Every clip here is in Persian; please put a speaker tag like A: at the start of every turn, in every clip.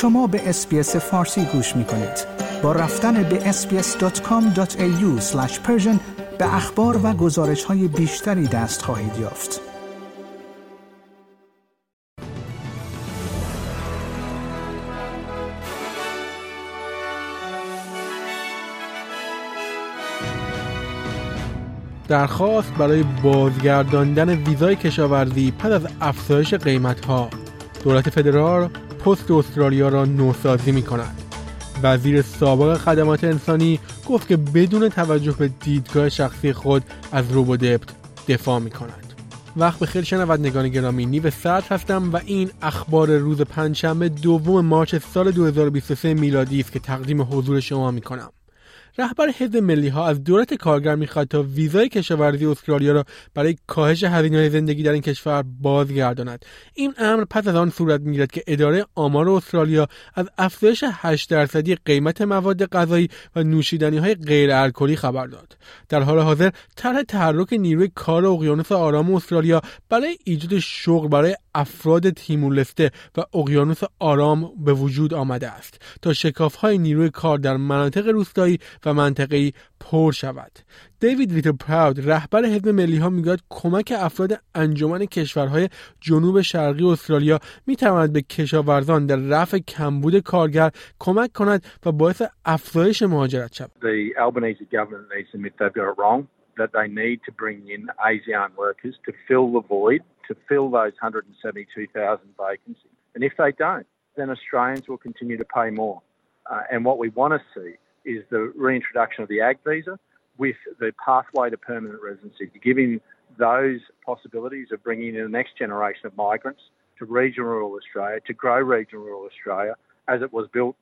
A: شما به اسپیس فارسی گوش می کنید. با رفتن به sbs.com.au به اخبار و گزارش های بیشتری دست خواهید یافت.
B: درخواست برای بازگرداندن ویزای کشاورزی پس از افزایش قیمت ها دولت فدرال پست استرالیا را نوسازی می کند وزیر سابق خدمات انسانی گفت که بدون توجه به دیدگاه شخصی خود از روبودپت دفاع می کند وقت به خیلی شنوندگان گرامی نیو ساعت هستم و این اخبار روز پنجشنبه دوم مارچ سال 2023 میلادی است که تقدیم حضور شما می کنم رهبر حزب ملی ها از دولت کارگر می‌خواد تا ویزای کشاورزی استرالیا را برای کاهش هزینه زندگی در این کشور بازگرداند. این امر پس از آن صورت می‌گیرد که اداره آمار استرالیا از افزایش 8 درصدی قیمت مواد غذایی و نوشیدنی های غیر الکلی خبر داد. در حال حاضر طرح تحرک نیروی کار اقیانوس آرام استرالیا برای ایجاد شغل برای افراد تیمورلسته و اقیانوس آرام به وجود آمده است تا شکاف های نیروی کار در مناطق روستایی و منطقه‌ای پر شود. دیوید ویتر پراود رهبر حزب ملی ها می‌گوید کمک افراد انجمن کشورهای جنوب شرقی استرالیا می‌تواند به کشاورزان در رفع کمبود کارگر کمک کند و باعث افزایش مهاجرت شود.
C: That they need to bring in ASEAN workers to fill the void, to fill those 172,000 vacancies. And if they don't, then Australians will continue to pay more. Uh, and what we want to see is the reintroduction of the ag visa with the pathway to permanent residency, giving those possibilities of bringing in the next generation of migrants to regional rural Australia, to grow regional rural Australia as it was built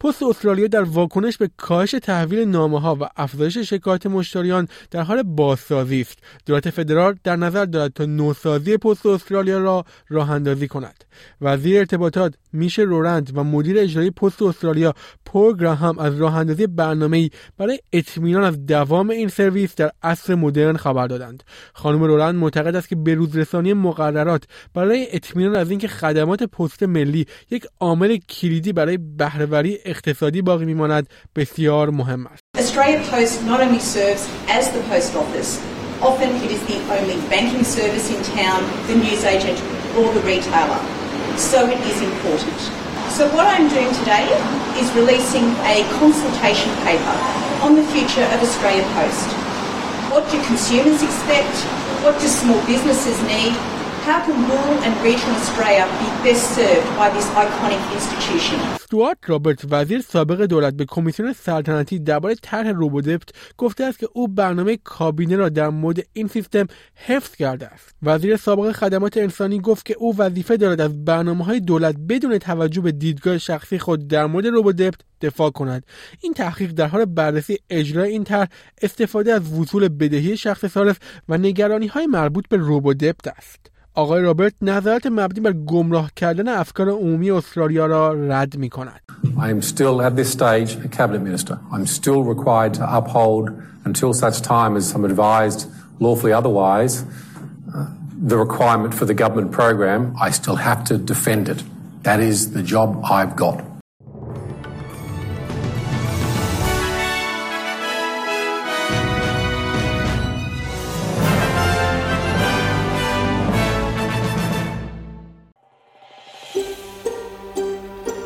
B: پست استرالیا در واکنش به کاهش تحویل نامه ها و افزایش شکایت مشتریان در حال بازسازی است. دولت فدرال در نظر دارد تا نوسازی پست استرالیا را راه اندازی کند. وزیر ارتباطات میشه رورند و مدیر اجرایی پست استرالیا پول گراهام از راه اندازی برنامه‌ای برای اطمینان از دوام این سرویس در عصر مدرن خبر دادند. خانم رورند معتقد است که به روزرسانی مقررات برای اطمینان از اینکه خدمات پست ملی یک عامل کلیدی برای بهرهوری اقتصادی باقی میماند بسیار مهم است.
D: Australia Post not only serves as the post office, often it is the only banking service in town, the newsagent or the retailer. So it is important. So what I'm doing today is releasing a consultation paper on the future of Australia Post. What do consumers expect? What do small businesses need? How can rural and regional Australia be best served by this iconic institution?
B: استوارت رابرت وزیر سابق دولت به کمیسیون سلطنتی درباره طرح روبودپت گفته است که او برنامه کابینه را در مورد این سیستم حفظ کرده است. وزیر سابق خدمات انسانی گفت که او وظیفه دارد از برنامه های دولت بدون توجه به دیدگاه شخصی خود در مورد روبودپت دفاع کند. این تحقیق در حال بررسی اجرای این طرح استفاده از وصول بدهی شخص صارف و نگرانی های مربوط به روبودپت است. آقای رابرت نظرات مبنی بر گمراه کردن افکار عمومی استرالیا را رد می کند.
E: I am still at this stage a cabinet minister. I'm still required to uphold until such time as I'm advised lawfully otherwise the requirement for the government program. I still have to defend it. That is the job I've got.